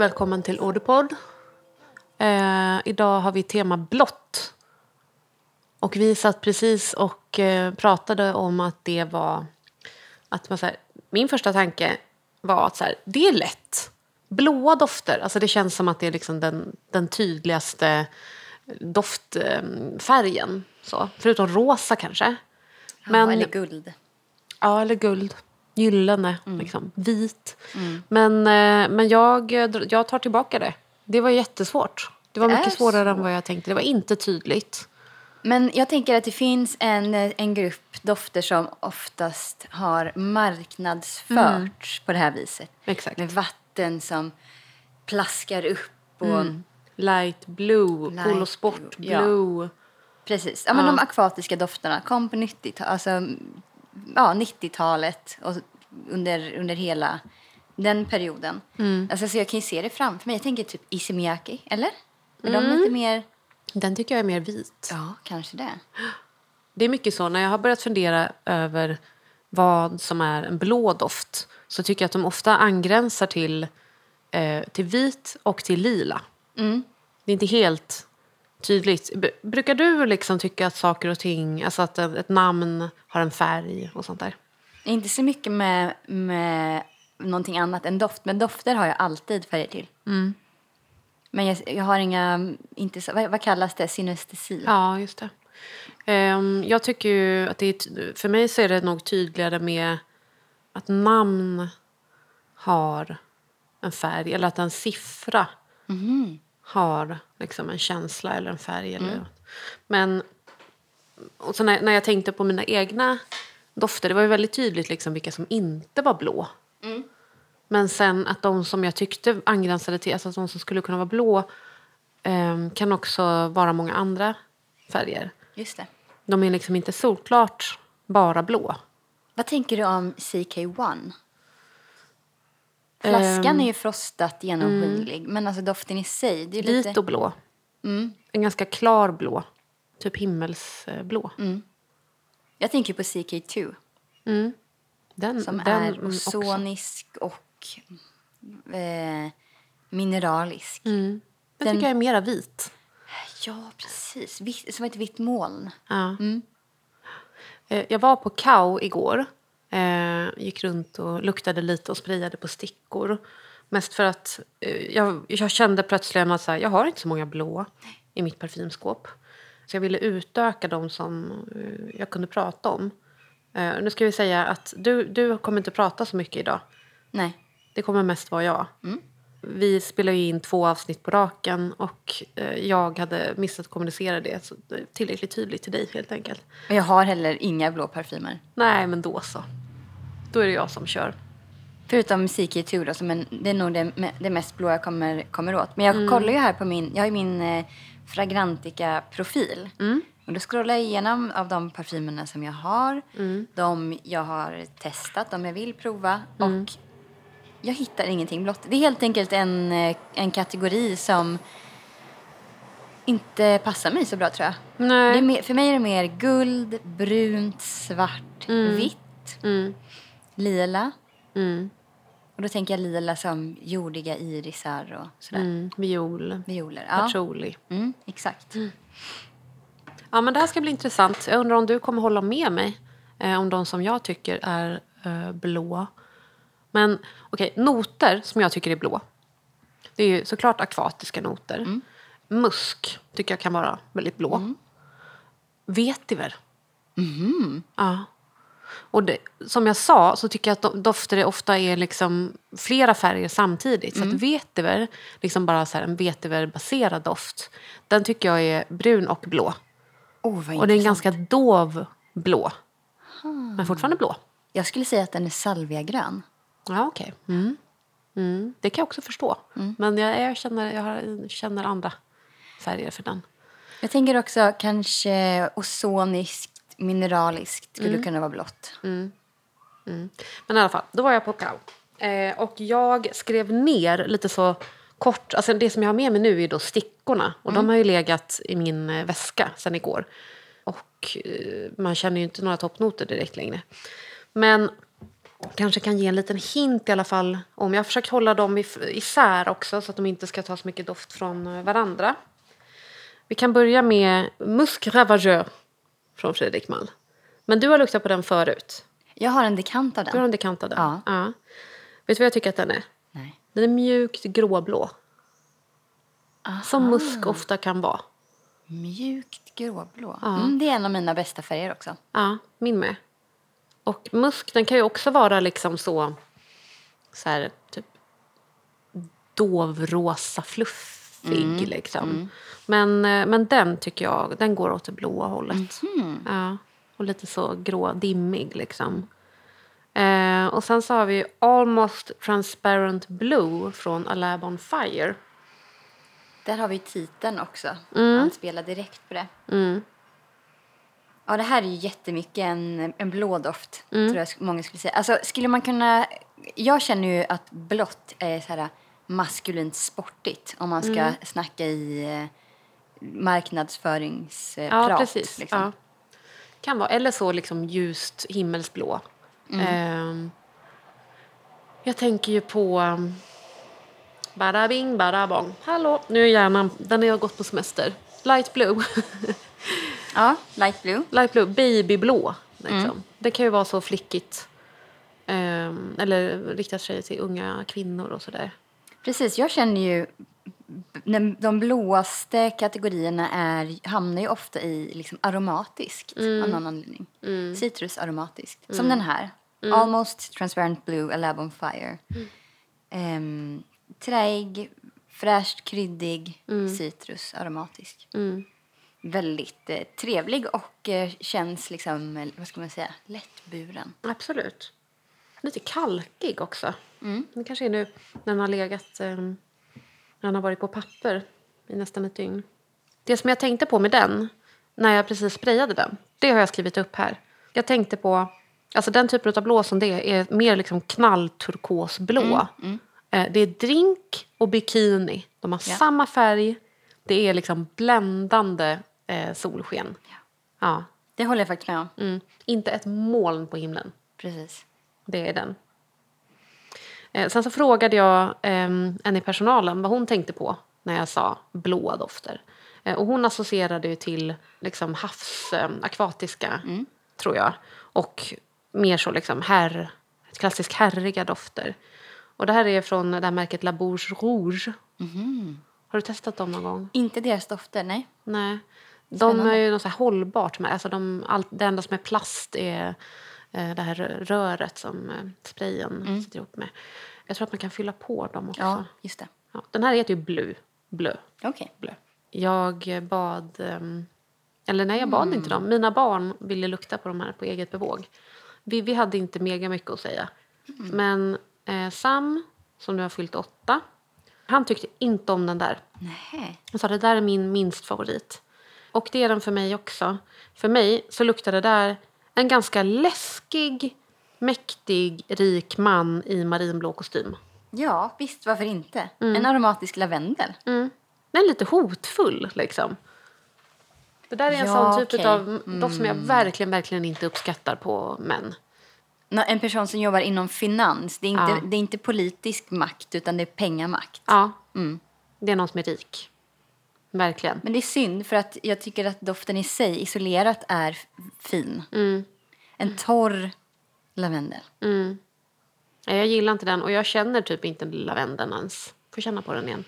Och välkommen till Orderpodd. Eh, idag har vi tema blått. Och vi satt precis och eh, pratade om att det var... Att man, så här, min första tanke var att så här, det är lätt. Blåa dofter, alltså det känns som att det är liksom den, den tydligaste doftfärgen. Så. Förutom rosa kanske. Men, ja, eller guld. Ja, eller guld. Gyllene, mm. liksom. vit. Mm. Men, eh, men jag, jag tar tillbaka det. Det var jättesvårt. Det var det mycket svårare svårt. än vad jag tänkte. Det var inte tydligt. Men jag tänker att det finns en, en grupp dofter som oftast har marknadsförts mm. på det här viset. Exakt. Med vatten som plaskar upp och... Mm. Light blue, Light Polo Sport blue. Ja. Precis. Ja, men ja. De akvatiska dofterna kom på 90 alltså, ja, 90-talet och under, under hela den perioden. Mm. Alltså, så jag kan ju se det framför mig. Jag tänker typ Isimiaki, eller? Är mm. de lite mer... Den tycker jag är mer vit. Ja, kanske det. Det är mycket så. När jag har börjat fundera över vad som är en blå doft så tycker jag att de ofta angränsar till, eh, till vit och till lila. Mm. Det är inte helt tydligt. Brukar du liksom tycka att saker och ting, alltså att ett namn har en färg och sånt där? Inte så mycket med, med någonting annat än doft, men dofter har jag alltid färger till. Mm. Men jag, jag, har inga, inte, vad, vad kallas det, synestesi? Ja, just det. Um, jag tycker ju att det är, för mig så är det nog tydligare med att namn har en färg, eller att en siffra mm har liksom en känsla eller en färg. Eller, mm. Men och så när, när jag tänkte på mina egna dofter, det var ju väldigt tydligt liksom vilka som inte var blå. Mm. Men sen att de som jag tyckte angränsade till, alltså de som skulle kunna vara blå eh, kan också vara många andra färger. Just det. De är liksom inte solklart bara blå. Vad tänker du om CK1? Flaskan um, är ju frostat genomskinlig, mm. men alltså doften i sig. Det är Vit lite... och blå. Mm. En ganska klar blå. Typ himmelsblå. Mm. Jag tänker på CK2. Mm. Den, som den är ozonisk också. och eh, mineralisk. Mm. Den, den tycker jag är mera vit. Ja, precis. Vitt, som ett vitt moln. Ja. Mm. Eh, jag var på Kau igår. Gick runt och luktade lite och sprayade på stickor. Mest för att eh, jag, jag, kände plötsligt att så här, jag har inte så många blå i mitt parfymskåp. Så jag ville utöka de som eh, jag kunde prata om. Eh, nu ska vi säga att du, du kommer inte prata så mycket idag. Nej. Det kommer mest vara jag. Mm. Vi spelar ju in två avsnitt på raken och jag hade missat att kommunicera det tillräckligt tydligt till dig helt enkelt. Jag har heller inga blå parfymer. Nej, men då så. Då är det jag som kör. Förutom CK2 då, som en, det är nog det, det mest blå jag kommer, kommer åt. Men jag mm. kollar ju här på min, jag har ju min eh, Fragrantica-profil. Mm. Och då scrollar jag igenom av de parfymerna som jag har, mm. de jag har testat, de jag vill prova. Mm. Och jag hittar ingenting blått. Det är helt enkelt en, eh, en kategori som inte passar mig så bra tror jag. Nej. Mer, för mig är det mer guld, brunt, svart, mm. vitt, mm. Lila. Mm. Och då tänker jag lila som jordiga irisar och sådär. Mm. Viol. Violer. Ja. Patchouli. Mm, exakt. Mm. Ja, men det här ska bli intressant. Jag undrar om du kommer hålla med mig eh, om de som jag tycker är eh, blå. Men okej, okay, noter som jag tycker är blå. Det är ju såklart akvatiska noter. Mm. Musk tycker jag kan vara väldigt blå. Mm. Vetiver. Mm. Ja. Och det, som jag sa så tycker jag att dofter ofta är liksom flera färger samtidigt. Mm. Så att mm. vetiver, liksom bara så en vetiverbaserad doft, den tycker jag är brun och blå. Oh, och det är en ganska dov blå. Hmm. Men fortfarande blå. Jag skulle säga att den är salviagrön. Ja, okej. Okay. Mm. Mm. Det kan jag också förstå. Mm. Men jag, jag, känner, jag känner andra färger för den. Jag tänker också kanske ozoniskt, mineraliskt skulle mm. kunna vara blått. Mm. Mm. Men i alla fall, då var jag på Kau. Eh, och jag skrev ner lite så kort, alltså det som jag har med mig nu är då stickorna. Och de har ju legat i min eh, väska sen igår. Och eh, man känner ju inte några toppnoter direkt längre. Men kanske kan ge en liten hint i alla fall. om. Jag har försökt hålla dem isär också så att de inte ska ta så mycket doft från eh, varandra. Vi kan börja med Musk Ravageur från Fredrik Mall. Men du har luktat på den förut. Jag har en dekant av den. Du har en dekant av den? Ja. ja. Vet du vad jag tycker att den är? Nej. Den är mjukt gråblå. Som musk ofta kan vara. Mjukt gråblå. Mm, det är en av mina bästa färger också. Ja, min med. Och musk den kan ju också vara liksom så, så här, typ dovrosa fluffig liksom. Men, eh, men den tycker jag, den går åt det blåa hållet. Ja, och lite så grå, dimmig liksom. Eh, och sen så har vi Almost Transparent Blue från A Lab on Fire. Där har vi titeln också. Han spelar direkt på det. Ja, det här är ju jättemycket en, en blå doft, tror jag många skulle säga. Alltså, skulle man kunna... Jag känner ju att blått är så här maskulint sportigt om man ska snacka i eh, marknadsföringsprat. Ja, precis. Liksom. Ja. Kan vara. Eller så liksom ljust himmelsblå. Ehm, jag tänker ju på... Um, bada bing, bada bong. Hallå, nu är hjärnan... Den har gått på semester. Light blue. Ja, light blue. Light blue, babyblå. Liksom. Det kan ju vara så flickigt. Ehm, eller riktar sig till unga kvinnor och sådär. Precis, jag känner ju... De blåaste kategorierna är, hamnar ju ofta i liksom aromatiskt av någon anledning. Citrusaromatiskt. Som den här. Almost transparent blue, a lab on fire. Um, träig, fräscht kryddig, citrusaromatisk. Väldigt eh, trevlig och eh, känns liksom, eh, vad ska man säga, lättburen. Absolut. Lite kalkig också. Det kanske är nu när den har legat... ehm, när den har varit på papper i nästan ett dygn. Det som jag tänkte på med den, när jag precis sprayade den, det har jag skrivit upp här. Jag tänkte på... Alltså den typen av blå som det är, är mer liksom knallturkosblå. Eh, Det är drink och bikini. De har Ja. samma färg. Det är liksom bländande eh, solsken. Ja. Det håller jag faktiskt med om. Mm. Inte ett moln på himlen. Precis. Det är den. Eh, sen så frågade jag ehm, en i personalen vad hon tänkte på när jag sa blåa dofter. Eh, och hon associerade ju till liksom havs, eh, akvatiska, tror jag. Och mer så liksom herr, klassisk herriga dofter. Och det här är från det här märket La Bouche Rouge. Har du testat dem någon gång? Inte deras dofter, nej. Nej. De Spännande. är ju något så här hållbart. Med. Alltså de, allt, det enda som är plast är eh, det här röret som eh, sprayen sitter ihop med. Jag tror att man kan fylla på dem också. Ja, just det. Ja, den här heter ju Blue. Blö. Okej. Blö. Jag bad... ehm, Eller nej, jag bad inte dem. Mina barn ville lukta på de här på eget bevåg. Vi, vi hade inte mega mycket att säga. Men eh, Sam, som nu har fyllt åtta, han tyckte inte om den där. Nej. Han sa det där är min minst favorit. Och det är den för mig också. För mig så luktar det där en ganska läskig, mäktig, rik man i marinblå kostym. Ja, visst, varför inte? En aromatisk lavendel. Den är lite hotfull liksom. Det där är en Ja, sån typ okej. av doft som jag verkligen, verkligen inte uppskattar på män. En person som jobbar inom finans. Det är inte, Ja. det är inte politisk makt, utan det är pengamakt. Ja, det är någon som är rik. Verkligen. Men det är synd, för att jag tycker att doften i sig isolerat är fin. En torr lavendel. Nej, Jag gillar inte den och jag känner typ inte lavendeln ens. Får känna på den igen.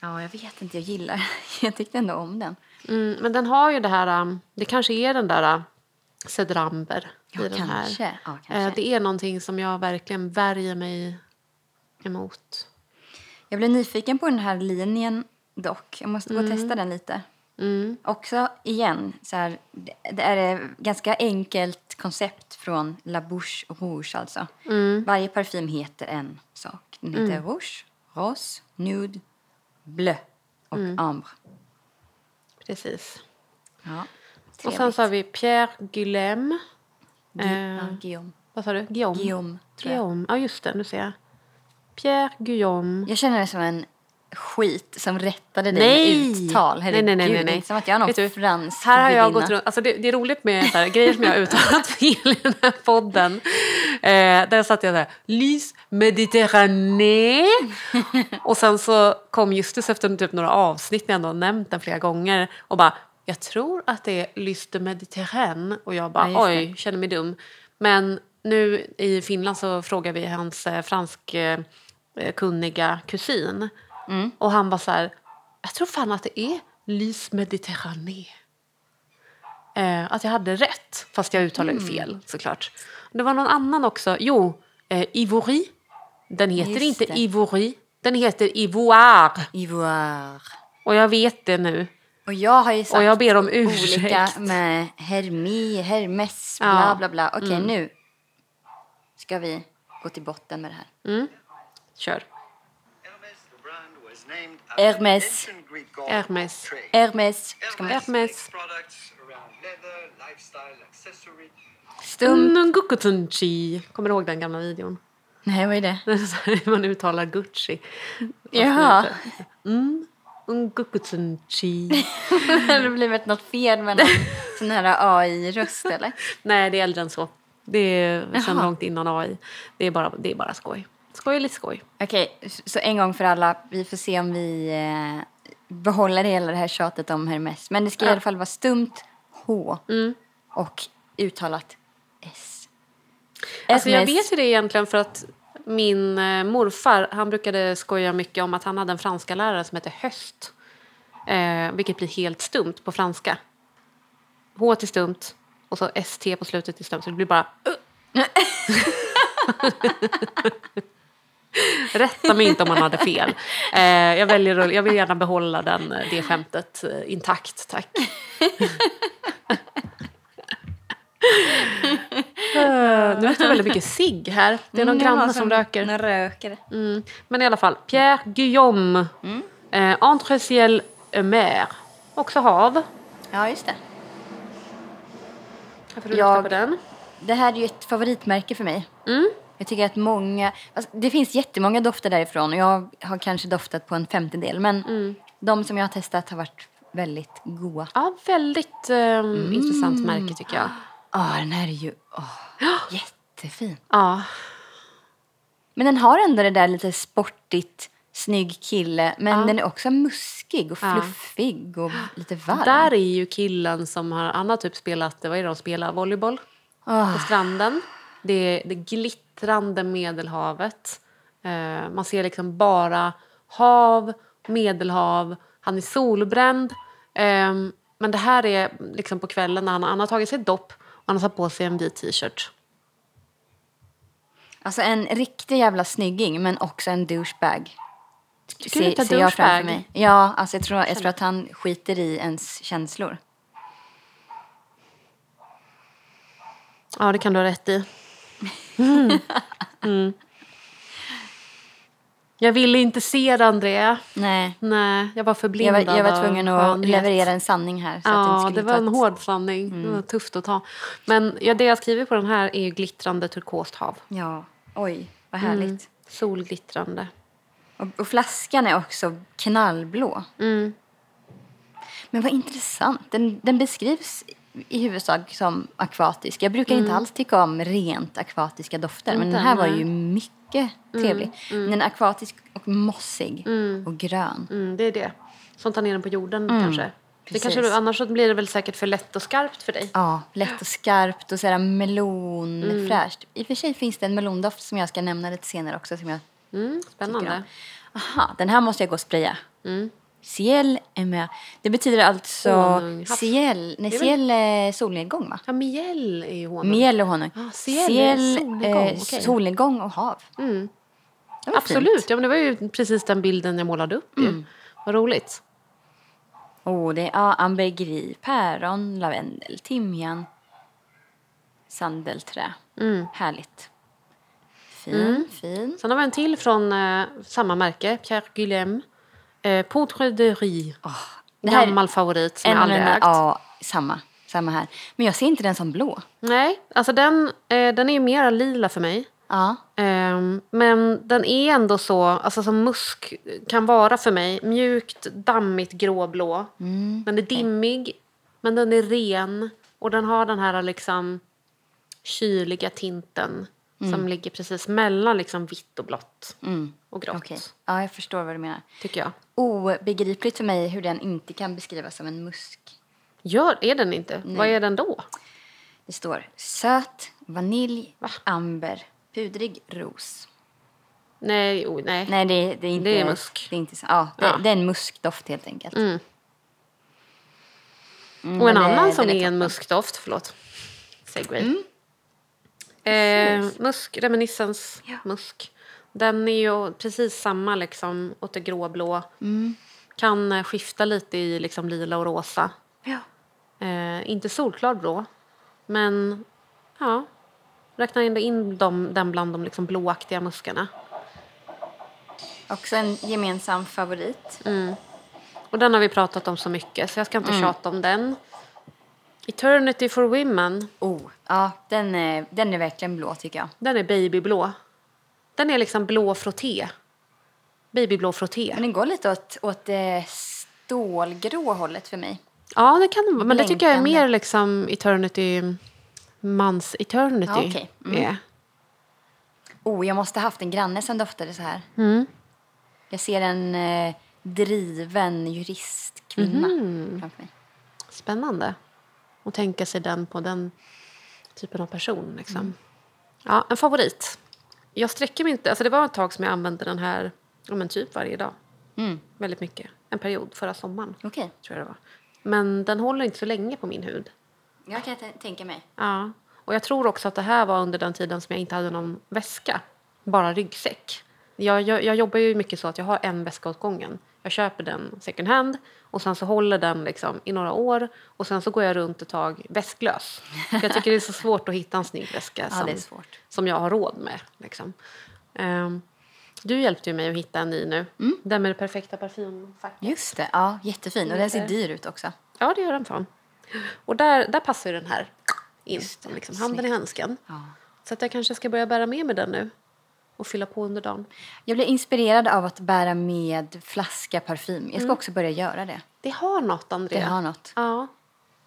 Ja, jag vet inte, jag gillar Jag tyckte ändå om den. Mm, men den har ju det här, um, det kanske är den där uh, cedramber Ja, i den här. kanske. Ja, kanske. Eh, Det är någonting som jag verkligen värjer mig emot. Jag blev nyfiken på den här linjen dock. Jag måste gå och testa den lite. Också igen, så här, det- är ett ganska enkelt koncept från La Bouche Rouge alltså. Varje parfym heter en sak. Den heter Rouge, Rose, Nude, Bleu och Ambre. Precis. Ja, Och sen så har vi Pierre Guillaume. Gu- eh, Guillaume. Vad sa du? Guillaume. Guillaume, tror jag. Guillaume. Ja, just det. Nu ser jag. Pierre Guillaume. Jag känner det som en skit som rättade dig Nej! med uttal. Nej, nej, nej, nej, Herregud, nej. Inte som att jag är någon Vet du, fransk Här har jag gått runt, alltså det, det är roligt med så här, grejer som jag har uttalat fel i den här podden. Eh, där satt jag där, Lys Mediterranée. och sen så kom Justus efter typ några avsnitt när jag ändå har nämnt den flera gånger och bara, jag tror att det är Lys de Mediterranée. Och jag bara, Ja, det. oj, känner mig dum. Men nu i Finland så frågar vi hans eh, fransk eh, kunniga kusin. Mm. Och han var så här, jag tror fan att det är Lys Mediterranée. Eh, att jag hade rätt, fast jag uttalade Mm. fel såklart. Det var någon annan också. Jo, eh, Ivory. Den heter Just inte det. Ivory, den heter Ivoire. Ivoire. Och jag vet det nu. Och jag har ju sagt Och jag ber om ursäkt. olika med Hermi, Hermes, Ja. Mm. bla bla bla. Okej, nu ska vi gå till botten med det här. Kör. Around leather, lifestyle, accessory. Stum. Ngukutunchi. Kommer du ihåg den gamla videon? Nej, vad är det? Man uttalar Gucci. Jaha. Ngukutunchi. Har det blivit något fel med någon sån här AI-röst eller? Nej, det är äldre än så. Det är Jaha. långt innan AI. Det är bara, det är bara skoj. Skoj lite skoj. Okej, så en gång för alla. Vi får se om vi eh, behåller hela det här tjatet om Hermes. Men det ska i Ja. alla fall vara stumt H och uttalat S. Alltså jag vet ju det egentligen för att min eh, morfar han brukade skoja mycket om att han hade en franska lärare som hette Höst. Eh, vilket blir helt stumt på franska. H till stumt och så ST på slutet till stumt. Så det blir bara... Uh. Rätta mig inte om man hade fel. Eh, jag, väljer, jag vill gärna behålla den, eh, det skämtet eh, intakt, tack. Eh, nu luktar väldigt mycket cigg här. Det är någon Mm, granne ja, som röker. Någon röker. Mm. Men i alla fall, Pierre Guillaume. Mm. Eh, Entre ciel mer. Också hav. Ja, just det. Här får du Jag- lukta på den. Det här är ju ett favoritmärke för mig. Mm. Jag tycker att många... Alltså, det finns jättemånga dofter därifrån och jag har kanske doftat på en femtedel. Men Mm. de som jag har testat har varit väldigt goda. Ja, väldigt eh, Mm. intressant märke tycker jag. Ja, den här är ju åh, jättefin. Ja, Men den har ändå det där lite sportigt, snygg kille. Men Ja. den är också muskig och fluffig och lite varm. där är ju killen som har, han har typ spelat, vad är det de spelar, volleyboll Åh, på stranden. Det det glittrande medelhavet. Eh, man ser liksom bara hav, medelhav, han är solbränd. Eh, men det här är liksom på kvällen när han, han har tagit sig ett dopp och han har satt på sig en vit t-shirt. Alltså en riktig jävla snygging men också en douchebag. Tycker du inte ser jag framför mig. Ja, alltså jag tror, jag tror att han skiter i ens känslor. Ja, det kan du ha rätt i. Mm. Mm. Jag ville inte se det, Andrea. Nej. Nej, jag var Jag förblindad var, jag var tvungen att skönhet. leverera en sanning här. Så att det, Ja, det var en ett- hård sanning. Det var tufft att ta. Men ja, det jag skriver på den här är ju glittrande turkost hav. Ja, oj, vad härligt. Mm. Solglittrande. Och, och flaskan är också knallblå. Mm. Men vad intressant. Den, den beskrivs i huvudsak som akvatisk. Jag brukar inte alls tycka om rent akvatiska dofter. men Mm. Inte, den här var nej. ju mycket trevlig. Den är akvatisk och mossig och grön. Mm, det är det. Som tar ner den på jorden kanske. Det kanske annars så blir det väl säkert för lätt och skarpt för dig. Ja, lätt och skarpt och sådär melonfräscht. Mm. I och för sig finns det en melondoft som jag ska nämna lite senare också. Som jag Mm, spännande. Aha, den här måste jag gå och spraya. Mm. Ciel är med. Det betyder alltså Honung. Ciel, nej, ciel är solnedgång va? Ja, miel är ju honung. Miel och honung. Ah, ciel är solnedgång, eh, solnedgång och hav. Mm. Absolut, fint. ja, men det var ju precis den bilden jag målade upp. Ju. Mm. Vad roligt. Oh, det är ja, ambergris, päron, lavendel, timjan, sandelträ. Mm. Härligt. Fin, fin. Sen har vi en till från eh, samma märke, Pierre Guillem. Eh, Poudre de det här- Gammal favorit som jag aldrig ägt. Ja, samma. Samma här. Men jag ser inte den som blå. Nej, alltså den, eh, den är ju mer lila för mig. Ja. Ehm, men den är ändå så, alltså som musk kan vara för mig, mjukt, dammigt gråblå. Den är dimmig, men den är ren. Och den har den här liksom kyliga tinten som ligger precis mellan liksom vitt och blått och grått. Okej. Ja, jag förstår vad du menar. Tycker jag. Obegripligt för mig hur den inte kan beskrivas som en musk. Gör, är den inte? Vad är den då? Det står söt, vanilj, Va? amber, pudrig ros. Nej, oh, nej. Nej, det, det är inte... Det är musk. Det är, inte, ja, det, Ja. det är en muskdoft helt enkelt. Mm. Mm, och en annan som den är en muskdoft, förlåt. Segway. Mm. Eh, musk, reminiscens Ja. musk. Den är ju precis samma liksom åt det gråblå. Mm. Kan eh, skifta lite i liksom lila och rosa. Ja. Eh, inte solklar blå. Men ja, räknar ändå in dem, den bland de liksom blåaktiga muskarna. Också en gemensam favorit. Och den har vi pratat om så mycket så jag ska inte Mm. tjata om den. Eternity for Women, Oh, ja, den är, den är verkligen blå tycker jag. den är babyblå. Den är liksom blå frotté. Babyblå frotté. Men den går lite åt, åt det stålgrå hållet för mig. Ja, det kan den vara. Men det tycker jag är mer liksom Eternity, mans Eternity Ja, okej. Mm. är. Oh, jag måste ha haft en granne som doftade så här. Mm. Jag ser en eh, driven juristkvinna Mhm. framför mig. Spännande. Att tänka sig den på den typen av person. Liksom. Mm. Ja, en favorit. Jag sträcker mig inte. Alltså det var ett tag som jag använde den här ja, men typ varje dag. Mm. Väldigt mycket. En period förra sommaren. Okej, tror jag det var. Men den håller inte så länge på min hud. jag kan tänka mig. Ja. Och jag tror också att det här var under den tiden som jag inte hade någon väska. Bara ryggsäck. Jag, jag, jag jobbar ju mycket så att jag har en väska åt gången. Jag köper den second hand och sen så håller den liksom i några år och sen så går jag runt ett tag väsklös. För jag tycker det är så svårt att hitta en snygg väska Ja, som, svårt. som jag har råd med. Liksom. Ehm, du hjälpte ju mig att hitta en ny nu. Mm. Den med det perfekta parfymfacket. Just det, ja, jättefin. Och den ser dyr ut också. Ja, det gör den fan. Och där, där passar ju den här in. det, Liksom, handen i handsken. Ja. Så att jag kanske ska börja bära med mig den nu. Och fylla på under dagen. Jag blir inspirerad av att bära med flaska parfym. Jag ska också börja göra det. Det har något, Det Andrea. har något. Ja.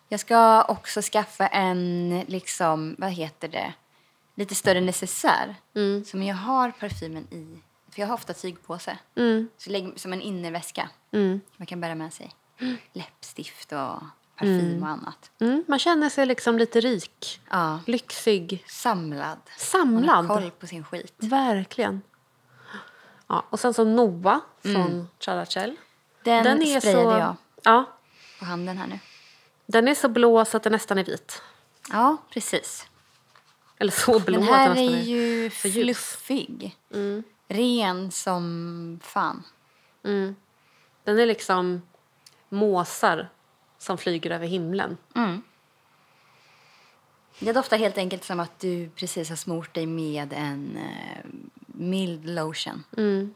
Jag ska också skaffa en, liksom, vad heter det, lite större necessär. Mm. Som jag har parfymen i. För jag har ofta tygpåse. Mm. Så lägg, som en innerväska. Mm. Man kan bära med sig. Läppstift och parfym och annat. Mm. Man känner sig liksom lite rik. Ja. Lyxig. Samlad. Man har Samlad. koll på sin skit. Verkligen. Ja, och sen så Noah från Charachel. Den, Den är sprayade så... jag Ja, på handen här nu. den är så blå så att den nästan är vit. Ja, precis. Eller så blå Den att den nästan är ju för fluffig. Ren som fan. Mm. Den är liksom måsar som flyger över himlen. Det doftar helt enkelt som att du precis har smort dig med en eh, mild lotion. Mm.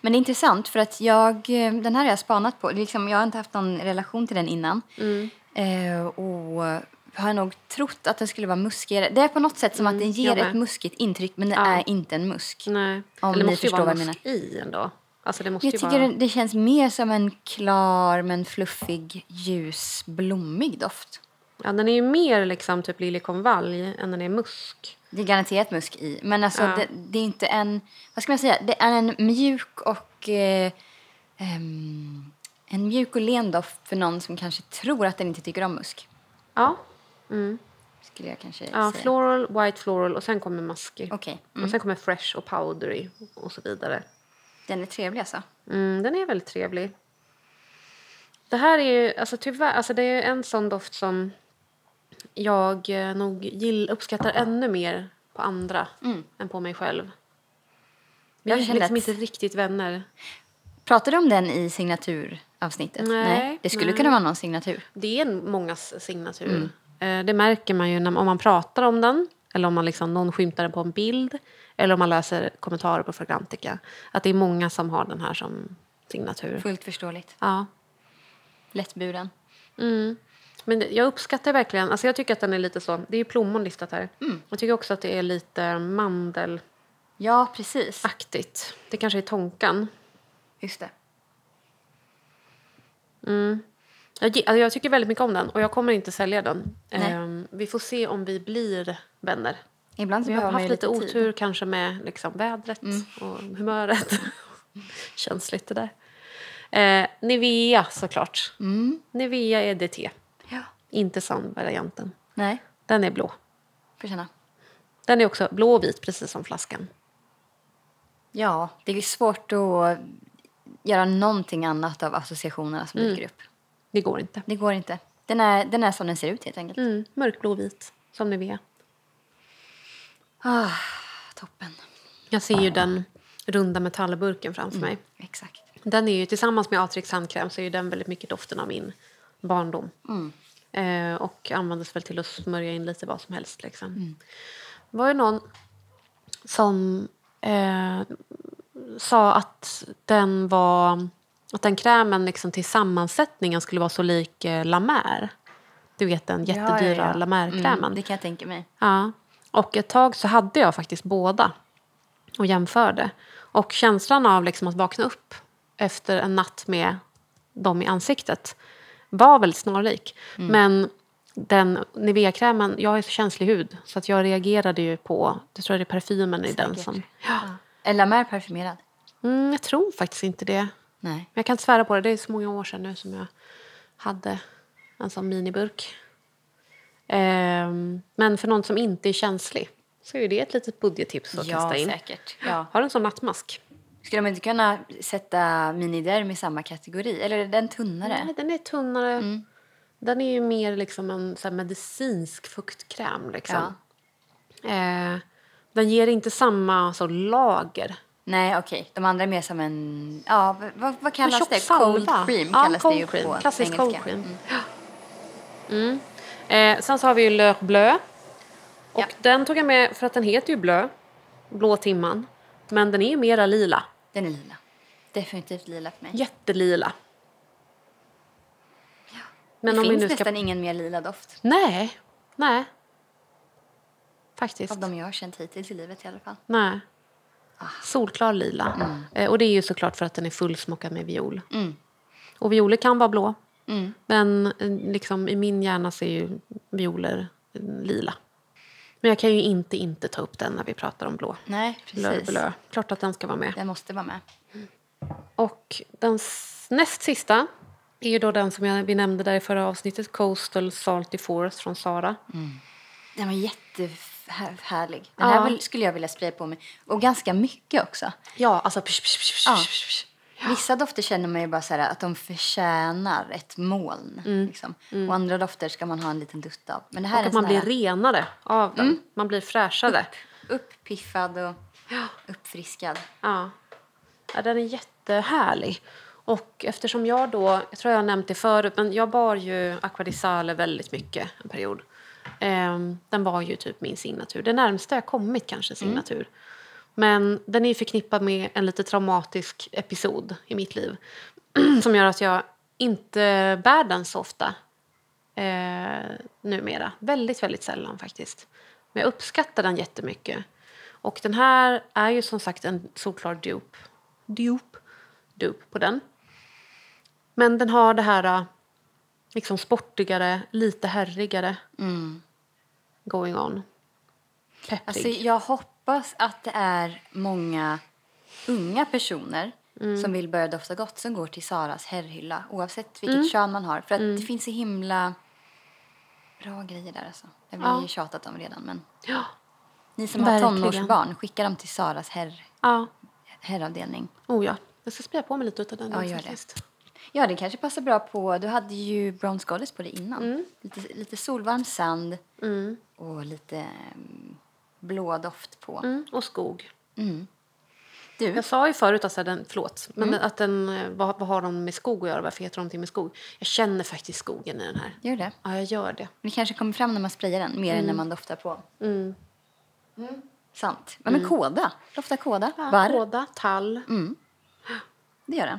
Men det är intressant för att jag, eh, den här har jag spanat på. Liksom, jag har inte haft någon relation till den innan. Mm. Eh, och har nog trott att den skulle vara muskigare. Det är på något sätt som att den ger Mm, ett muskigt intryck men det Ja. är inte en musk. Nej. Om Eller det ni måste ju förstår vara musk i ändå. Alltså det måste Jag tycker vara... det, känns mer som en klar men fluffig, ljus, blommig doft. Ja, den är ju mer liksom typ liljekonvalj än den är musk. Det är garanterat musk i. Men alltså, Ja. det, det är inte en... Vad ska man säga? Det är en mjuk och... Eh, ehm, en mjuk och len doft för någon som kanske tror att den inte tycker om musk. Ja. Mm. Skulle jag kanske Ja, säga. floral, white floral och sen kommer masker. Okej. Och sen kommer fresh och powdery och så vidare. Den är trevlig alltså. Mm, den är väldigt trevlig. Det här är ju, alltså tyvärr, alltså det är en sån doft som jag eh, nog gill, uppskattar ännu mer på andra än på mig själv. Vi Jag är liksom att- inte riktigt vänner. Pratar du om den i signaturavsnittet? Nej, Det skulle nej. kunna vara någon signatur. Det är mångas signatur. Eh, Det märker man ju när, om man pratar om den eller om man liksom, någon skymtar den på en bild eller om man läser kommentarer på Fragrantica. Att det är många som har den här som signatur. Fullt förståeligt. Ja. Lättburen. Mm. Men jag uppskattar verkligen, alltså jag tycker att den är lite så, det är ju plommon listat här. Mm. Jag tycker också att det är lite mandelaktigt. Ja, precis. Det kanske är tonkan. Just det. Jag, ge- alltså jag tycker väldigt mycket om den och jag kommer inte sälja den. Nej. Ehm, vi får se om vi blir vänner. Ibland så Vi har haft lite lite tid. otur kanske med liksom, vädret och humöret. Känsligt det där. Eh, Nivea såklart. Nivea EDT. Ja. Inte sandvarianten. Nej, Den är blå. får känna. Den är också blå och vit precis som flaskan. Ja, det är svårt att göra någonting annat av associationerna som dyker upp. Det går inte. Det går inte. Den är, den är som den ser ut helt enkelt. Mm, mörkblå och vit som Nivea. Ah, toppen. Jag ser ju den runda metallburken framför mig. Exakt. Den är ju tillsammans med Atrix handkräm så är ju den väldigt mycket doften av min barndom. Eh, och användes väl till att smörja in lite vad som helst. Liksom. Det var ju någon som eh, sa att den var att den krämen liksom till sammansättningen skulle vara så lik eh, La Mer. Du vet den jättedyra La Mer-krämen. Mm, det kan jag tänka mig. Ja. Och ett tag så hade jag faktiskt båda och jämförde. Och känslan av liksom att vakna upp efter en natt med dem i ansiktet var väldigt snarlik. Mm. Men den Nivea-krämen, jag är så känslig hud så att jag reagerade ju på, jag tror det är parfymen i den som... Är La Mer parfymerad? Mm, jag tror faktiskt inte det. Men Nej. jag kan inte svära på det, det är så många år sedan nu som jag hade en sån miniburk. Ehm, men för någon som inte är känslig så är det ett litet budgettips att Ja, kasta in. säkert. Ja. Har en sån nattmask. Skulle de inte kunna sätta miniderm i samma kategori? Eller är den tunnare? Nej, den är tunnare. Mm. Den är ju mer liksom en så medicinsk fuktkräm. Liksom. Eh, den ger inte samma så, lager. Nej, okej. De andra är mer som en... Ja, vad- vad, kallas det? salva. Cold cream Ja, kallas cold det ju cream. på Klassisk engelska. cold cream. Mm. Eh, sen så har vi ju Leur Bleu. Och Ja. den tog jag med för att den heter ju Bleu. Blå timman. Men den är ju mera lila. Den är lila. Definitivt lila för mig. Jättelila. Men det om vi finns nu ska... nästan ingen mer lila doft. Nej. Nej. Faktiskt. Av de jag har känt hittills i livet i alla fall. Nej. Ah. Solklar lila. Eh, och det är ju såklart för att den är fullsmockad med viol. Mm. Och violer kan vara blå. Mm. Men eh, liksom, i min hjärna så är ju violer eh, lila. Men jag kan ju inte inte ta upp den när vi pratar om blå. Nej, precis. blö. Klart att den ska vara med. Den måste vara med. Och den näst sista är ju då den som jag, vi nämnde där i förra avsnittet. Coastal Salty Forest från Sara. Den var jättehärlig. Den Ja. här skulle jag vilja spraya på mig. Och ganska mycket också. Ja, alltså... Psh, psh, psh, Ja. Vissa dofter känner man ju bara så här att de förtjänar ett moln. Mm. Liksom. Och andra dofter ska man ha en liten dutt av. Men det här Och är att man blir här renare av den. Man blir fräschare. uppiffad och uppfriskad. Ja. ja, den är jättehärlig. Och eftersom jag då, jag tror jag har nämnt det förut, men jag bar ju Aqua di Sale väldigt mycket en period. Ehm, den var ju typ min signatur. Det närmsta jag kommit kanske signatur. Men den är förknippad med en lite traumatisk episod i mitt liv. som gör att jag inte bär den så ofta eh, numera. Väldigt, väldigt sällan faktiskt. Men jag uppskattar den jättemycket. Och den här är ju som sagt en solklar dupe. Dupe. Dupe på den. Men den har det här äh, liksom sportigare, lite herrigare going on. Pepprig. Alltså, jag hoppas att det är många unga personer Mm. som vill börja dofta gott som går till Saras herrhylla oavsett vilket Mm. kön man har. För att det finns så himla bra grejer där alltså. Det har vi Ja. ju tjatat om redan men ja. ni som har tonårsbarn, skicka dem till Saras herr, ja. herravdelning. Oh ja. Jag ska spraya på mig lite av den. Ja, gör det. Ja, det kanske passar bra på, du hade ju Bronze Goddess på det innan. Mm. Lite, lite solvarm sand och lite mm, blå doft på. Mm, och skog. Du, Jag sa ju förut att den, förlåt, men att den, eh, vad, vad har de med skog att göra? Varför heter de till med skog? Jag känner faktiskt skogen i den här. gör det. Ja, jag gör det. Det kanske kommer fram när man sprayar den mer än när man doftar på. Mm. Sant. Ja, men kåda. Doftar kåda. Barr. Kåda, tall. Det gör den.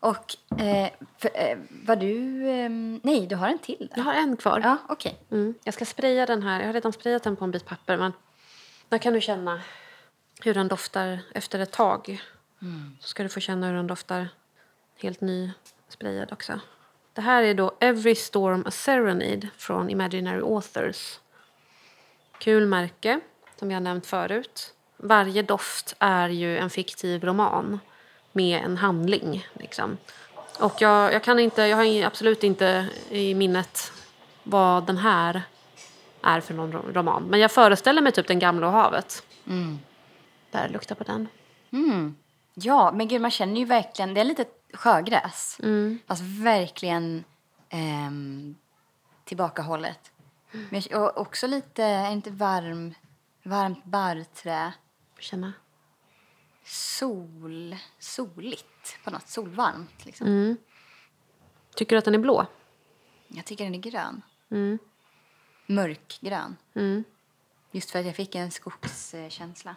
Och eh, för, eh, var du... Eh, nej, du har en till där. Jag har en kvar. Ja, okej. Mm. Jag ska spraya den här. Jag har redan sprayat den på en bit papper. Men där kan du känna hur den doftar efter ett tag. Så ska du få känna hur den doftar helt ny sprayad också. Det här är då Every Storm a Serenade från Imaginary Authors. Kul märke, som jag nämnt förut. Varje doft är ju en fiktiv roman med en handling. Liksom. Och jag, jag, kan inte, jag har absolut inte i minnet vad den här är för någon ro- roman. Men jag föreställer mig typ Den gamla och havet. Där, lukta på den. Mm. Ja, men gud, man känner ju verkligen... Det är lite sjögräs. Alltså verkligen ehm, tillbakahållet. Men jag- och också lite, inte varm, varmt barrträ. Känna. Sol, soligt på något, solvarmt liksom. Tycker du att den är blå? Jag tycker den är grön. Mm. Mörkgrön. Mm. Just för att jag fick en skogskänsla.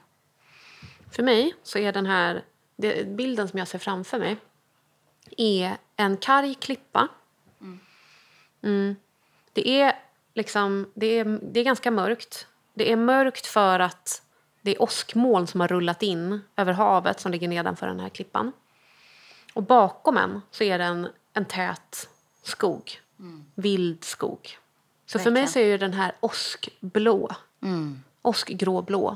För mig så är den här bilden som jag ser framför mig är en karg klippa. Mm. Det är liksom det är, det är ganska mörkt. Det är mörkt för att det är åskmoln som har rullat in över havet som ligger nedanför den här klippan. Och bakom en så är det en, en tät skog. Vild skog. Så för mig så är ju den här åskblå. Mm. Åskgråblå.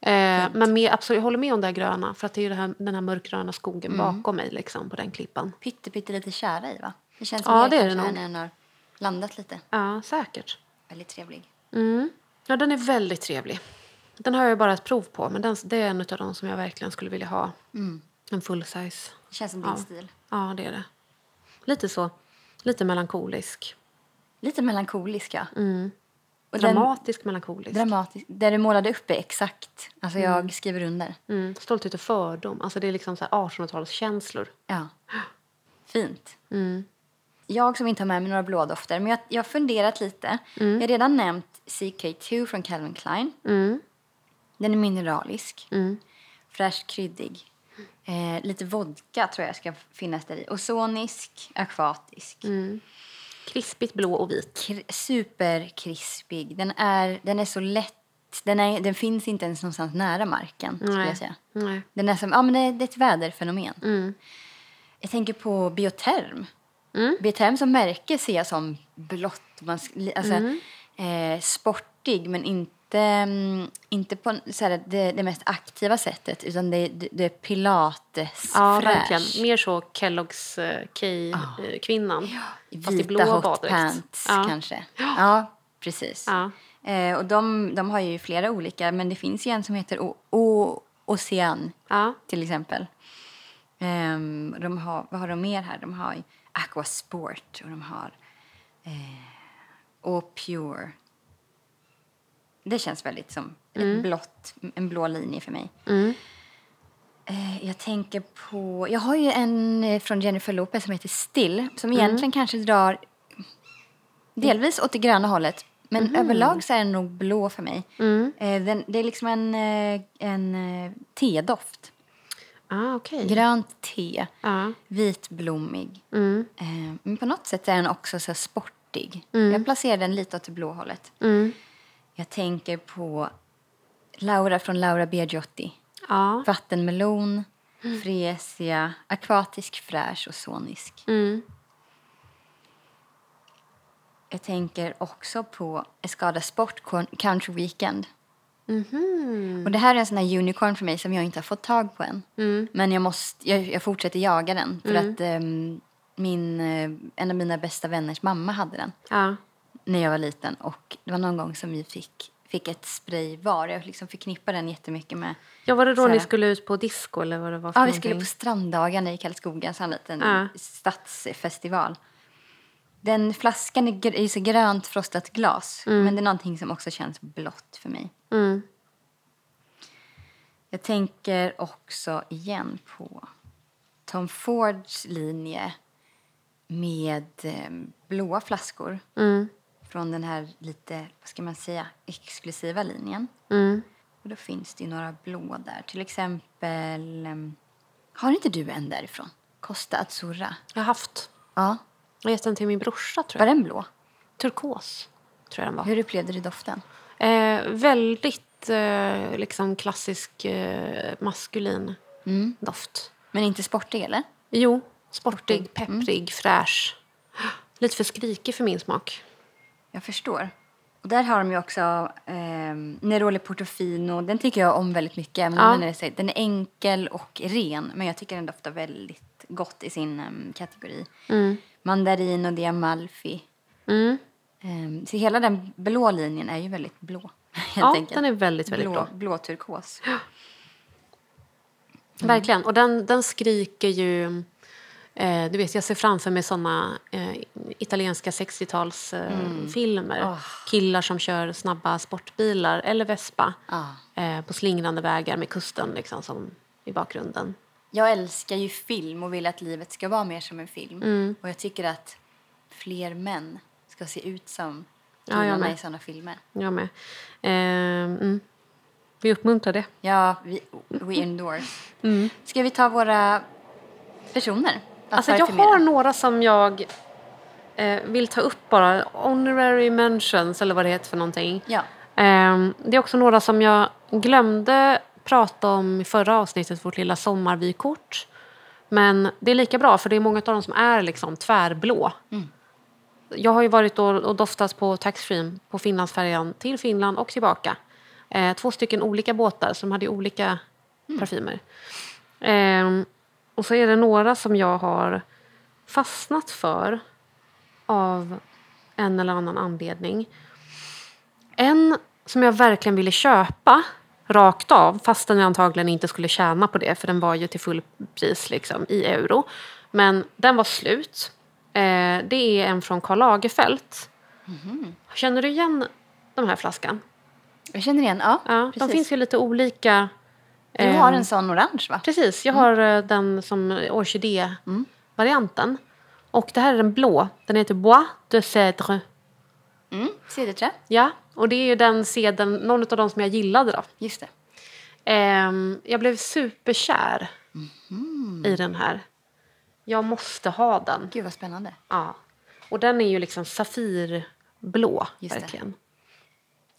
Eh, men med, absolut, jag håller med om det här gröna. För att det är ju här, den här mörkgröna skogen Mm. bakom mig liksom, på den klippan. Pytte, pytte lite kära i va? Det känns som Ja, det är det nog. när den har landat lite. Ja, säkert. Väldigt trevlig. Mm. Ja, den är väldigt trevlig. Den har jag bara ett prov på, men den, det är en av de som jag verkligen skulle vilja ha. En full size. Känns som din Ja. stil. Ja, det är det. Lite så. Lite melankolisk. Lite melankolisk ja. Mm. Och den- Dramatisk melankolisk. Dramatisk. Det du målade upp är exakt. Alltså jag skriver under. mm. Stolthet och fördom. Alltså det är liksom så här 1800-talskänslor. Ja. Fint. Mm. Jag som inte har med mig några blådofter, men jag, jag har funderat lite. Jag har redan nämnt CK2 från Calvin Klein. Den är mineralisk, Mm. fräscht kryddig. Eh, lite vodka tror jag ska finnas där i. Ozonisk, akvatisk. Mm. Krispigt blå och vit. Kr- superkrispig. Den är, den är så lätt. Den, är, den finns inte ens någonstans nära marken. Skulle Nej. jag säga. Nej. Den är som, ja, men det, det är ett väderfenomen. Mm. Jag tänker på Bioterm. Mm. Bioterm som märke ser jag som blått. Man, alltså, Mm. eh, sportig, men inte, mm, inte på så här, det, det mest aktiva sättet. Utan det, det, är pilates Ja, fräsch. verkligen. Mer så Kellogg's eh, K-kvinnan. Fast i Vita blå hot baddräkt. pants Ja. kanske. Ja, precis. Ja. Eh, och de, de har ju flera olika, men det finns ju en som heter o, o, Ocean Ja. till exempel. Ehm, de har, vad har de mer här? De har Aquasport och de har eh, och Pure. Det känns väldigt som ett blått, en blå linje för mig. Mm. Eh, jag tänker på... Jag har ju en eh, från Jennifer Lopez som heter Still som egentligen kanske drar delvis åt det gröna hållet. Men överlag så är den nog blå för mig. Mm. Eh, den, det är liksom en, en tedoft. Ah, okej. Grönt te, Ja. vitblommig. Mm. Men på något sätt är den också så sportig. Jag placerar den lite åt det blå hållet. Mm. Jag tänker på Laura från Laura Biagiotti. Ja. Vattenmelon, fresia, akvatisk, fräsch och sonisk. Mm. Jag tänker också på Escada Sport Country Weekend. Mhm. Och det här är en sån här unicorn för mig som jag inte har fått tag på än. Mm. Men jag, måste, jag, jag fortsätter jaga den för att ehm, min, eh, en av mina bästa vänners mamma hade den Ja. När jag var liten. Och det var någon gång som vi fick, fick ett spray var. Jag liksom förknippar den jättemycket med... ja, var det då ni skulle ut på disco eller vad det var för Ja, vi skulle någonting? på stranddagarna i Karlskoga, en liten Ja. stadsfestival. Den flaskan är, är så grönt frostat glas, men det är någonting som också känns blått för mig. Mm. Jag tänker också igen på Tom Fords linje med eh, blåa flaskor Mm. Från den här lite, vad ska man säga, exklusiva linjen. Mm. Och då finns det ju några blå där. Till exempel, em, har inte du en därifrån? Costa Azzurra. Jag har haft. Ja. Jag gett den till min brorsa tror Var jag. den blå? Turkos tror jag den var. Hur upplevde du doften? Eh, väldigt eh, liksom klassisk eh, maskulin Mm. doft. Men inte sportig eller? Jo, sportig, Mm. pepprig, fräsch. Lite för skrikig för min smak. Jag förstår. Och där har de ju också eh, Neroli Portofino. Den tycker jag om väldigt mycket. även Ja. Den, är, den är enkel och ren. Men jag tycker den doftar väldigt gott i sin em, kategori. Mandarino di Amalfi. Mm. Em, så hela den blå linjen är ju väldigt blå. Ja, enkelt. den är väldigt, väldigt blå. Blå turkos. Verkligen. Och den, den skriker ju... Eh, du vet, jag ser framför mig såna eh, italienska 60-talsfilmer. Eh, filmer. Åh. Killar som kör snabba sportbilar eller Vespa Ja. eh, på slingrande vägar med kusten liksom, som i bakgrunden. Jag älskar ju film och vill att livet ska vara mer som en film. Mm. Och jag tycker att fler män ska se ut som Ja, killarna med. i sådana filmer. Jag med. Eh, mm. Vi uppmuntrar det. Ja, vi, we endorse. Ska vi ta våra personer? Mm. Alltså, jag har några som jag eh, vill ta upp bara. Honorary mentions, eller vad det heter för någonting. Ja. Ehm, det är också några som jag glömde prata om i förra avsnittet, vårt lilla sommarvykort. Men det är lika bra, för det är många av dem som är liksom tvärblå. Jag har ju varit och, och doftat på taxfree på Finlandsfärjan till Finland och tillbaka. Eh, två stycken olika båtar som hade olika parfymer. Ehm, och så är det några som jag har fastnat för av en eller annan anledning. En som jag verkligen ville köpa rakt av, fastän jag antagligen inte skulle tjäna på det, för den var ju till full pris liksom, i euro. Men den var slut. Eh, det är en från Karl Lagerfeld. Känner du igen den här flaskan? Jag känner igen, ja. Ja, de finns ju lite olika. Du eh, har en sån orange va? Precis, jag har eh, den som orkidé-varianten. Och det här är den blå. Den heter Bois de Cèdre. Mm, cederträ. Ja, och det är ju den sedeln, någon av de som jag gillade då. Just det. Ehm, jag blev superkär i den här. Jag måste ha den. Gud vad spännande. Ja. Och den är ju liksom safirblå, Just det.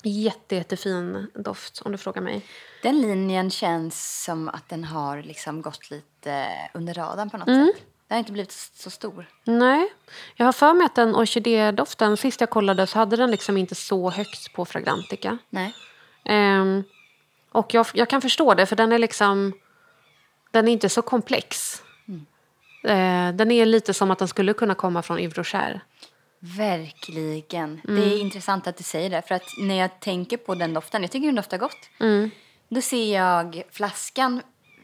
Jätte, jättefin doft om du frågar mig. Den linjen känns som att den har liksom gått lite under radarn på något Mm. sätt. Den har inte blivit så stor. Nej, jag har för mig att den orkidédoften, sist jag kollade så hade den liksom inte så högt på Fragrantica. Nej. Ehm, och jag, jag kan förstå det, för den är liksom... Den är inte så komplex. Eh, den är lite som att den skulle kunna komma från Yves Rocher. Verkligen. Det Mm. är intressant att du säger det. För att när jag tänker på den doften, jag tycker den doftar gott. Mm. Då ser jag flaskan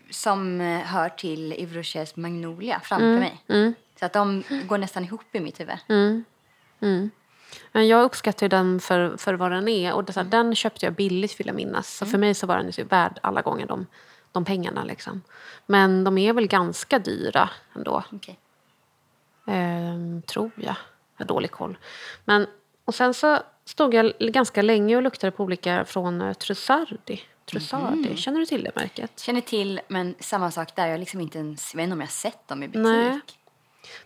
som eh, hör till Yves Rochers Magnolia framför mig. Mm. Så att de går nästan ihop i mitt huvud. Men jag uppskattar den för, för vad den är. Och det, här, Den köpte jag billigt vill jag minnas. Så för mig så var den ju värd alla gånger de, de pengarna. Liksom. Men de är väl ganska dyra ändå. Okej. Ehm, tror jag. Jag har dålig koll. Men, och sen så stod jag ganska länge och luktade på olika från uh, Trussardi. Trussardi. Känner du till det märket? Känner till, men samma sak där. Jag liksom inte ens, jag vet inte om jag har sett dem i butik. Nej.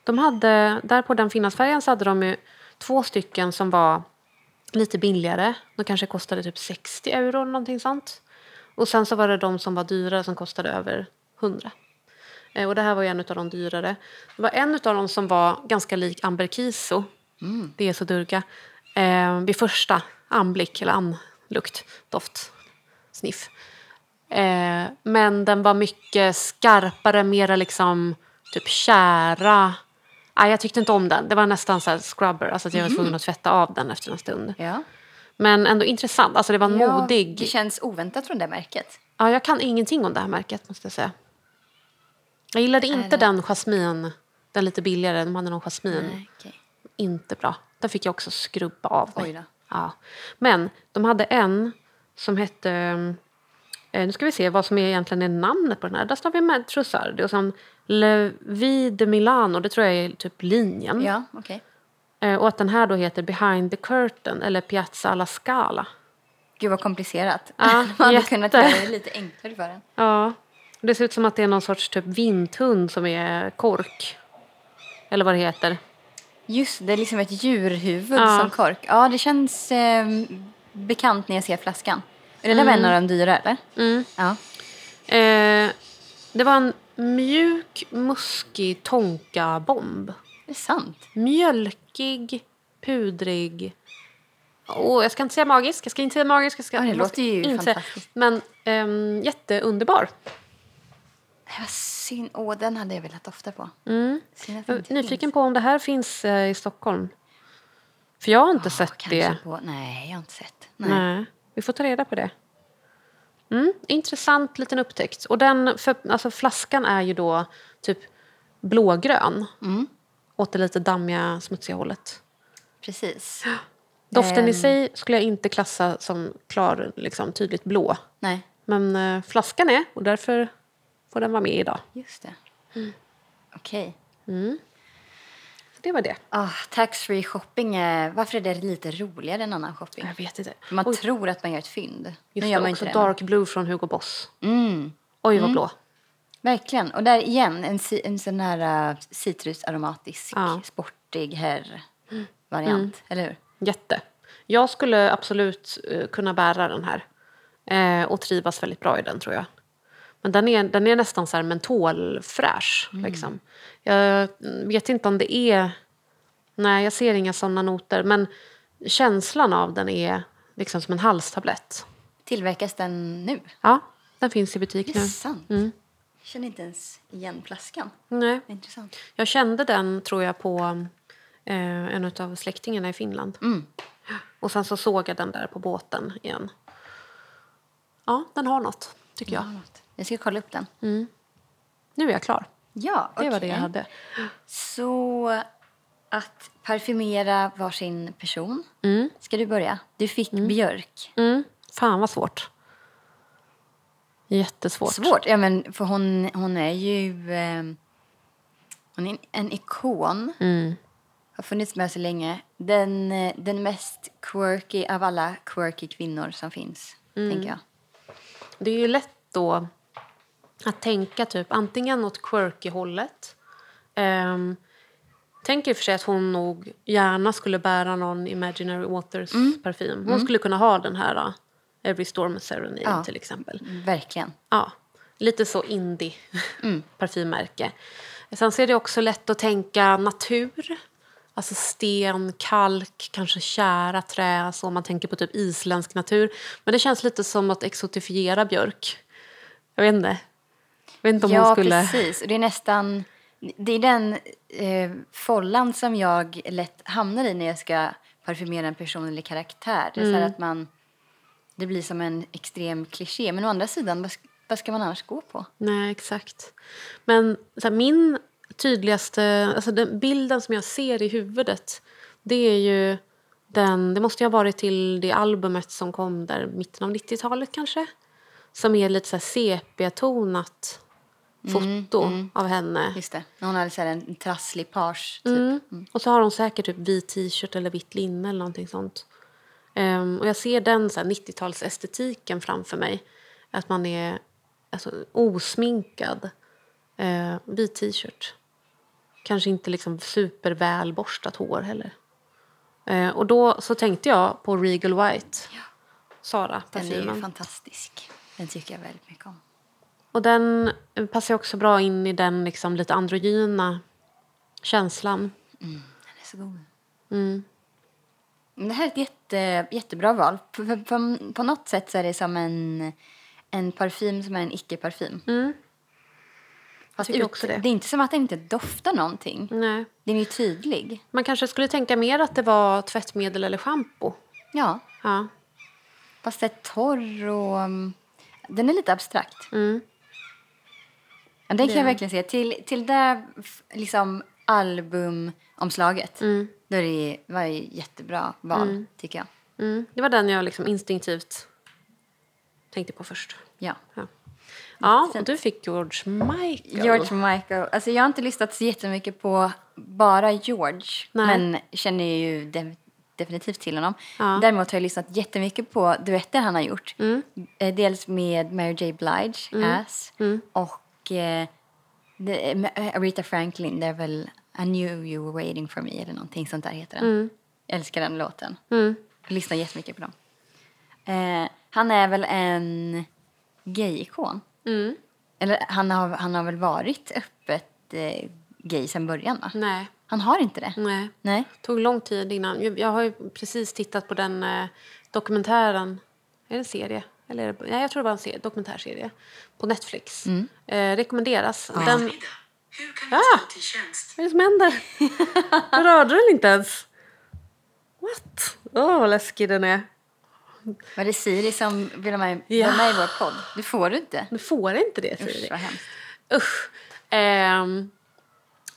De hade, där på den Finlandsfärjan så hade de ju två stycken som var lite billigare. De kanske kostade typ 60 euro eller någonting sånt. Och sen så var det de som var dyrare som kostade över 100. Eh, Och det här var ju en av de dyrare. Det var en av dem som var ganska lik Amber Kiso. Det är så durga. Eh, vid första anblick, eller anlukt, doft, sniff. Eh, men den var mycket skarpare, mera liksom typ kära. Nej, jag tyckte inte om den. Det var nästan så scrubber, alltså att jag var tvungen att tvätta av den efter en stund. Ja. Men ändå intressant. Alltså det var en Ja, modig. Det känns oväntat från det märket. Ja, jag kan ingenting om det här märket måste jag säga. Jag gillade inte det- den jasmin, den lite billigare. De hade någon jasmin. Nej, okej. Inte bra. Den fick jag också skrubba av mig. Ja. Men de hade en som hette... Eh, nu ska vi se vad som är egentligen är namnet på den här. Där står vi med Trussardi och sen Le Vie de Milano. Det tror jag är typ linjen. Ja, okej. Eh, och att den här då heter Behind the Curtain eller Piazza alla Scala. Gud vad komplicerat. Ja, Man hade jätte. kunnat göra det lite enklare för en. Ja. Det ser ut som att det är någon sorts typ vinthund som är kork. Eller vad det heter. Just det, är liksom ett djurhuvud Ja. som kork. Ja, det känns eh, bekant när jag ser flaskan. Är det där var en av de dyra eller? Mm. Ja. Eh, det var en mjuk, muskig tonka-bomb. Det är sant. Mjölkig, pudrig. Åh, jag ska inte säga magisk. Jag ska inte säga magisk. Jag ska, Ja, det låter ju inte fantastiskt. Men ehm, jätteunderbar. Vad synd. Åh, den hade jag velat dofta på. Mm. Nyfiken på om det här finns eh, i Stockholm. För jag har inte Ja, sett det. På, nej, jag har inte sett. Nej. Nej. Vi får ta reda på det. Mm, intressant liten upptäckt. Och den, för, alltså flaskan är ju då typ blågrön. Mm. Åt det lite dammiga, smutsiga hållet. Precis. Doften i Ehm. sig skulle jag inte klassa som klar, liksom, tydligt blå. Nej, Men eh, flaskan är, och därför får den vara med idag. just det. Okej. Så det var det. Ah, Tax-free shopping, är, varför är det lite roligare än annan shopping? Jag vet inte. För man Oj, tror att man gör ett fynd. just Nu gör man också inte det. Dark Blue från Hugo Boss. Mm, Oj, vad blå. verkligen. Och där igen, en, en sån här uh, citrusaromatisk, Ja. sportig herr-variant. Eller hur? Jätte. Jag skulle absolut eh, kunna bära den här. Eh, och trivas väldigt bra i den, tror jag. Men den är, den är nästan så här mentolfräsch. Liksom. Jag vet inte om det är... Nej, jag ser inga såna noter. Men känslan av den är liksom som en halstablett. Tillverkas den nu? Ja, den finns i butik Det är nu. sant. Mm. Jag känner inte ens igen flaskan. Nej. Intressant. Jag kände den, tror jag, på eh, en av släktingarna i Finland. Mm. Och sen så såg jag den där på båten igen. Ja, den har något, tycker jag. Jag ska kolla upp den. Nu är jag klar. Ja, Det var det jag hade. Så att parfymera varsin person. Mm. Ska du börja? Du fick björk. Mm. Fan vad svårt. Jättesvårt. Svårt. Ja, men för hon, hon är ju eh, hon är en, en ikon. Mm. Har funnits med så länge. Den, eh, den mest quirky av alla quirky kvinnor som finns. Mm. Tänker jag. Det är ju lätt då att tänka typ antingen åt quirky-hållet. Um, tänker i och för sig att hon nog gärna skulle bära någon Imaginary Waters Mm. parfym. Hon skulle kunna ha den här uh, Every Storm Serenade Ja. till exempel. Verkligen. Ja, lite så indie Mm. parfymmärke. Sen så är det också lätt att tänka natur. Alltså sten, kalk, kanske kära trä, så om man tänker på typ isländsk natur. Men det känns lite som att exotifiera björk. Jag vet inte. Vet inte om ja, hon skulle... precis. Och det är nästan... Det är den eh, follan som jag lätt hamnar i när jag ska parfymera en person eller karaktär. Det är så Mm. här att man... Det blir som en extrem kliché. Men å andra sidan, vad vad ska man annars gå på? Nej, exakt. Men så här, min tydligaste, alltså den bilden som jag ser i huvudet, det är ju den, det måste ju ha varit till det albumet som kom där mitten av 90-talet kanske. Som är lite så här sepia-tonat foto av henne. Just det. Hon hade så här en trasslig page, typ. Mm. Och så har hon säkert typ vit t-shirt eller vitt linne eller någonting sånt. Ehm, och jag ser den så här 90-talsestetiken framför mig. Att man är alltså, osminkad. Uh, vit t-shirt. Kanske inte liksom supervälborstat hår heller. Eh, och då så tänkte jag på Regal White. Sara, Den är ju parfymen. fantastisk. Den tycker jag väldigt mycket om. Och den passar också bra in i den liksom lite androgyna känslan. Den är så god. Mm. Det här är ett jätte, jättebra val. På, på, på, något sätt så är det som en, en parfym som är en icke-parfym. Mm. Fast ut, också det. det är inte som att den inte doftar någonting. Nej. Den är ju tydlig. Man kanske skulle tänka mer att det var tvättmedel eller schampo. Ja, Ja. fast det är torr och... um, Den är lite abstrakt. Mm. Ja, den kan Det jag verkligen säga. Till, till det liksom albumomslaget. Mm. Då är det, var det jättebra val, tycker jag. Mm. Det var den jag liksom instinktivt tänkte på först. Ja. Ja, ja och du fick George Michael. George Michael. Alltså jag har inte lyssnat så jättemycket på bara George. Nej. Men känner ju de- definitivt till honom. Ja. Däremot har jag lyssnat jättemycket på duetter han har gjort. Eh, Dels med Mary J Blige, Ass, och eh, det, med Aretha Franklin, det är väl I knew you were waiting for me eller någonting sånt där heter den. Jag älskar den låten. Jag lyssnar jättemycket på dem. Eh, han är väl en gay-ikon. Eller han har, han har väl varit öppet eh, gay sedan början va? Nej. Han har inte det? Nej. Nej. tog lång tid innan. Jag, jag har ju precis tittat på den eh, dokumentären. Är det en serie? Eller nej, jag tror det var en serie, dokumentärserie. På Netflix. Mm. Eh, rekommenderas. Den, Middag. Hur kan jag Ah! stå till tjänst? vad är det som händer? Jag rörde den inte ens. What? Åh, vad läskig den är. Var det Siri som ville vara med, Ja. med i vår podd? Det får du inte. Du får inte det, Usch, Siri. vad hemskt. Usch. Ehm,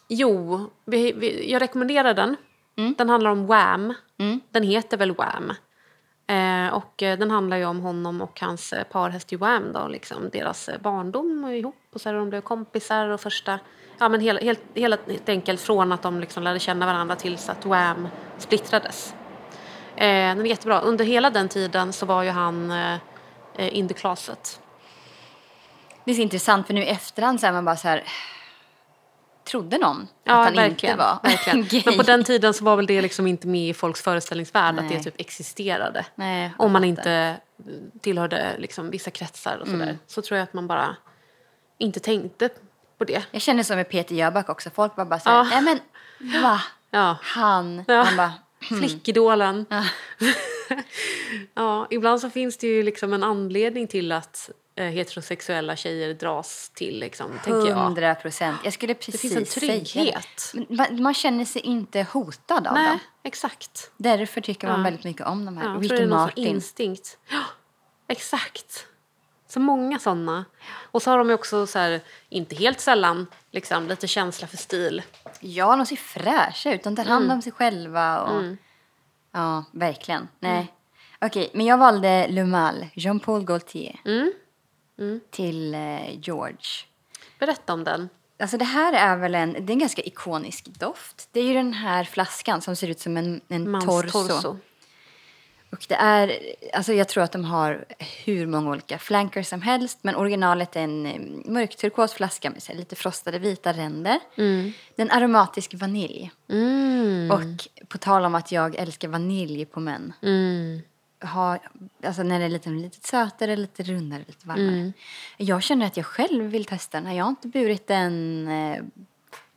jo, vi, vi, jag rekommenderar den. Den handlar om Wham. Den heter väl Wham. Eh, och eh, den handlar ju om honom och hans eh, parhäst Joam, Wham. Då, liksom, deras eh, barndom och ihop och så här, de blev kompisar och första... Ja, men hela, helt, helt enkelt från att de liksom lärde känna varandra tills att Wham splittrades. Eh, den är jättebra. Under hela den tiden så var ju han eh, eh, in the closet. Det är så intressant för nu i efterhand så är man bara så här... Trodde någon Ja, att han verkligen, inte var verkligen. gay? Men på den tiden så var väl det liksom inte med i folks föreställningsvärld att det Nej. typ existerade. Nej, Om man inte tillhörde liksom vissa kretsar och sådär. Mm. Så tror jag att man bara inte tänkte på det. Jag känner så med Peter Jöback också. Folk bara så här, Ja. nej men va? Ja. Han? Ja. Man bara, Flickidolen. ja, ibland så finns det ju liksom en anledning till att heterosexuella tjejer dras till, liksom, tänker jag. hundra procent. Jag skulle Det precis finns en säga det. trygghet. Men Man, man känner sig inte hotad av Nej, dem. exakt. Därför tycker man Ja. väldigt mycket om de här. Ja, jag Ricky Martin. instinkt. Ja, exakt. Så många sådana. Och så har de ju också, så här, inte helt sällan, liksom, lite känsla för stil. Ja, de ser fräscha ut. De tar hand Mm. om sig själva. Och... Ja, verkligen. Nej. Okej, men jag valde Le Mal, Jean-Paul Gaultier, Mm. Till eh, George. Berätta om den. Alltså det här är väl en, det är en ganska ikonisk doft. Det är ju den här flaskan som ser ut som en, en Mans torso. torso. Och det är, alltså jag tror att de har hur många olika flankers som helst. Men originalet är en eh, mörkturkos flaska med lite frostade vita ränder. Den aromatisk vanilj. Mm. Och på tal om att jag älskar vanilj på män. Mm. Ha, alltså när det är lite, lite sötare, lite rundare, lite varmare. Mm. Jag känner att jag själv vill testa den. Jag har inte burit den eh,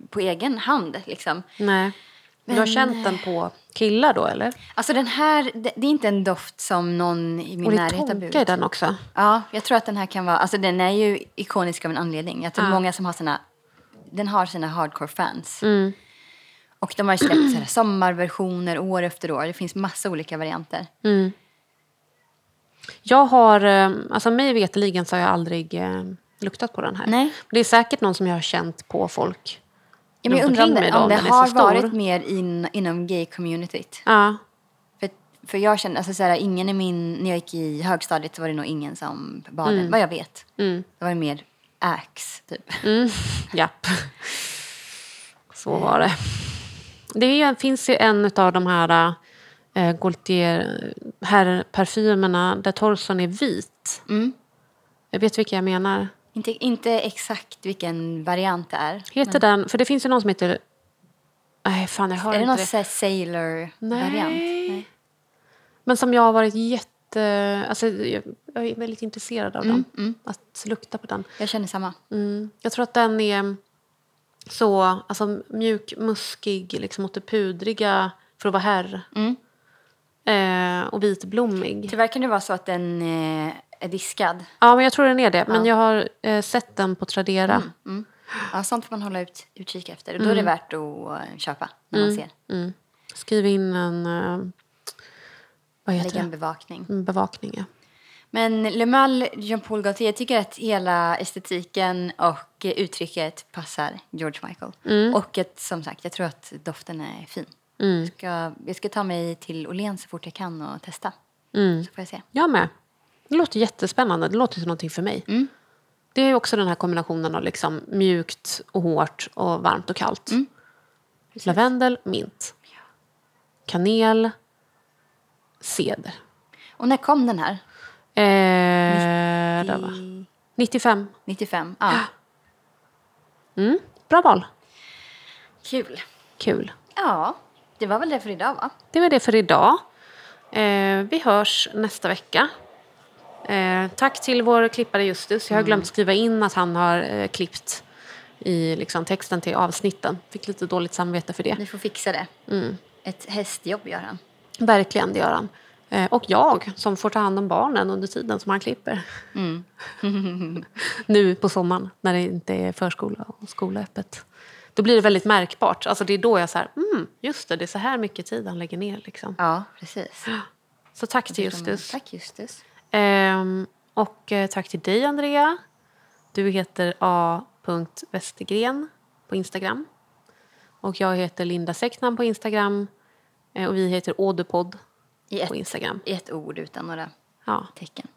på egen hand. Liksom. Nej. Du har känt den på killar då, eller? Alltså den här, det, det är inte en doft som någon i min Och närhet har burit. i den också. Ja, jag tror att den här kan vara, alltså den är ju ikonisk av en anledning. Jag tror Ja. många som har sina, den har sina hardcore fans. Mm. Och de har släppt sommarversioner år efter år. Det finns massa olika varianter. Jag har, eh, alltså mig veterligen så har jag aldrig eh, luktat på den här. Nej. Det är säkert någon som jag har känt på folk Ja, men jag undrar om det, om det har varit mer in, inom gay-communityt. Ja. För, för jag känner, alltså så här, ingen i min, när jag gick i högstadiet så var det nog ingen som bad Mm. den, vad jag vet. Det var mer ax, typ. Japp. Så var det. Det finns ju en av de här äh, Gaultier herrparfymerna där torson är vit. Mm. Jag vet vilka jag menar. Inte, inte exakt vilken variant det är. Heter den, för det finns ju någon som heter... Nej, fan jag hör Är det inte någon det. så här sailor-variant? Nej. Men som jag har varit jätte... Alltså, jag, jag är väldigt intresserad av Mm, den. Att lukta på den. Jag känner samma. Mm. Jag tror att den är så alltså, mjuk, muskig liksom åt det pudriga för att vara herr. Mm. Eh, och vitblommig. Tyvärr kan det vara så att den eh, är diskad. Ja, men jag tror den är det. Men Ja. jag har eh, sett den på Tradera. Ja, sånt får man hålla ut, utkik efter. Och då är det värt att eh, köpa när man ser. Mm. Skriv in en... Eh, vad heter Lägga en bevakning. En bevakning, ja. Men Le Mal, Jean-Paul Gaultier, jag tycker att hela estetiken och uttrycket passar George Michael. Och att, som sagt, jag tror att doften är fin. Jag, ska, jag ska ta mig till Åhléns så fort jag kan och testa. Så får jag se. Jag med. Det låter jättespännande. Det låter som någonting för mig. Mm. Det är också den här kombinationen av liksom mjukt och hårt och varmt och kallt. Mm. Lavendel, mint. Kanel, Ceder. Och när kom den här? Eh, där, va? 95. 95? Ja. Mm, bra val. Kul. Kul. Ja, det var väl det för idag va? Det var det för idag. Eh, vi hörs nästa vecka. Eh, tack till vår klippare Justus. Jag har glömt skriva in att han har eh, klippt i liksom, texten till avsnitten. Fick lite dåligt samvete för det. Vi får fixa det. Mm. Ett hästjobb gör han. Verkligen, det gör han. Eh, och jag som får ta hand om barnen under tiden som han klipper. nu på sommaren när det inte är förskola och skola öppet. Då blir det väldigt märkbart. Alltså det är då jag så här, mm, just det, det är så här mycket tid han lägger ner. Liksom. Ja, precis. Så tack till Justus. Tack Justus. Ehm, och eh, tack till dig Andrea. Du heter a.westergren på Instagram. Och jag heter Linda Säcknan på Instagram. Eh, och vi heter ett, på Instagram. I ett ord utan några Ja. tecken.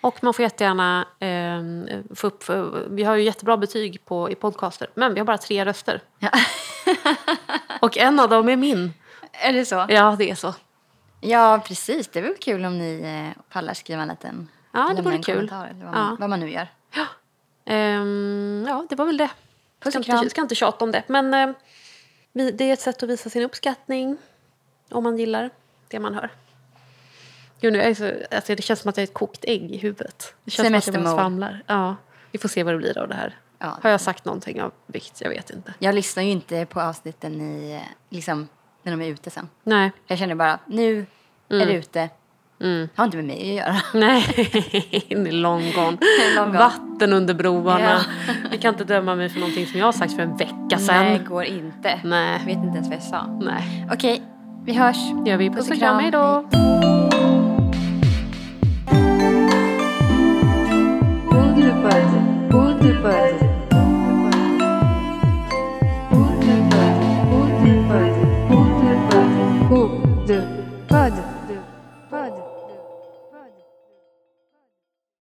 Och man får jättegärna ehm, få upp... För, vi har ju jättebra betyg på, i podcaster, men vi har bara tre röster. Ja. Och en av dem är min. Är det så? Ja, det är så. Ja, precis. Det väl kul om ni eh, pallar skriva en liten... Ja, det vore kul. vad, man, Ja. vad man nu gör. Ehm, ja, det var väl det. Puss Ska inte, ska inte tjata om det. Men eh, det är ett sätt att visa sin uppskattning om man gillar det man hör. Gud, nu är jag så, alltså, det känns som att jag är ett kokt ägg i huvudet. Det känns som att jag bara svamlar. Ja, vi får se vad det blir av det här. Ja. Har jag sagt någonting av vikt? Jag vet inte. Jag lyssnar ju inte på avsnitten i, liksom, när de är ute sen. Nej. Jag känner bara, nu är det ute. Mm. Har inte med mig att göra. Nej, det är long gone. Long gone. Vatten under broarna. Ja. Ni kan inte döma mig för någonting som jag har sagt för en vecka sedan. Nej, går inte. Nej. Vet inte ens vad jag sa. Nej. Okej, vi hörs. Det gör vi. Puss och kram. Hej då. Bud, Bud Bud.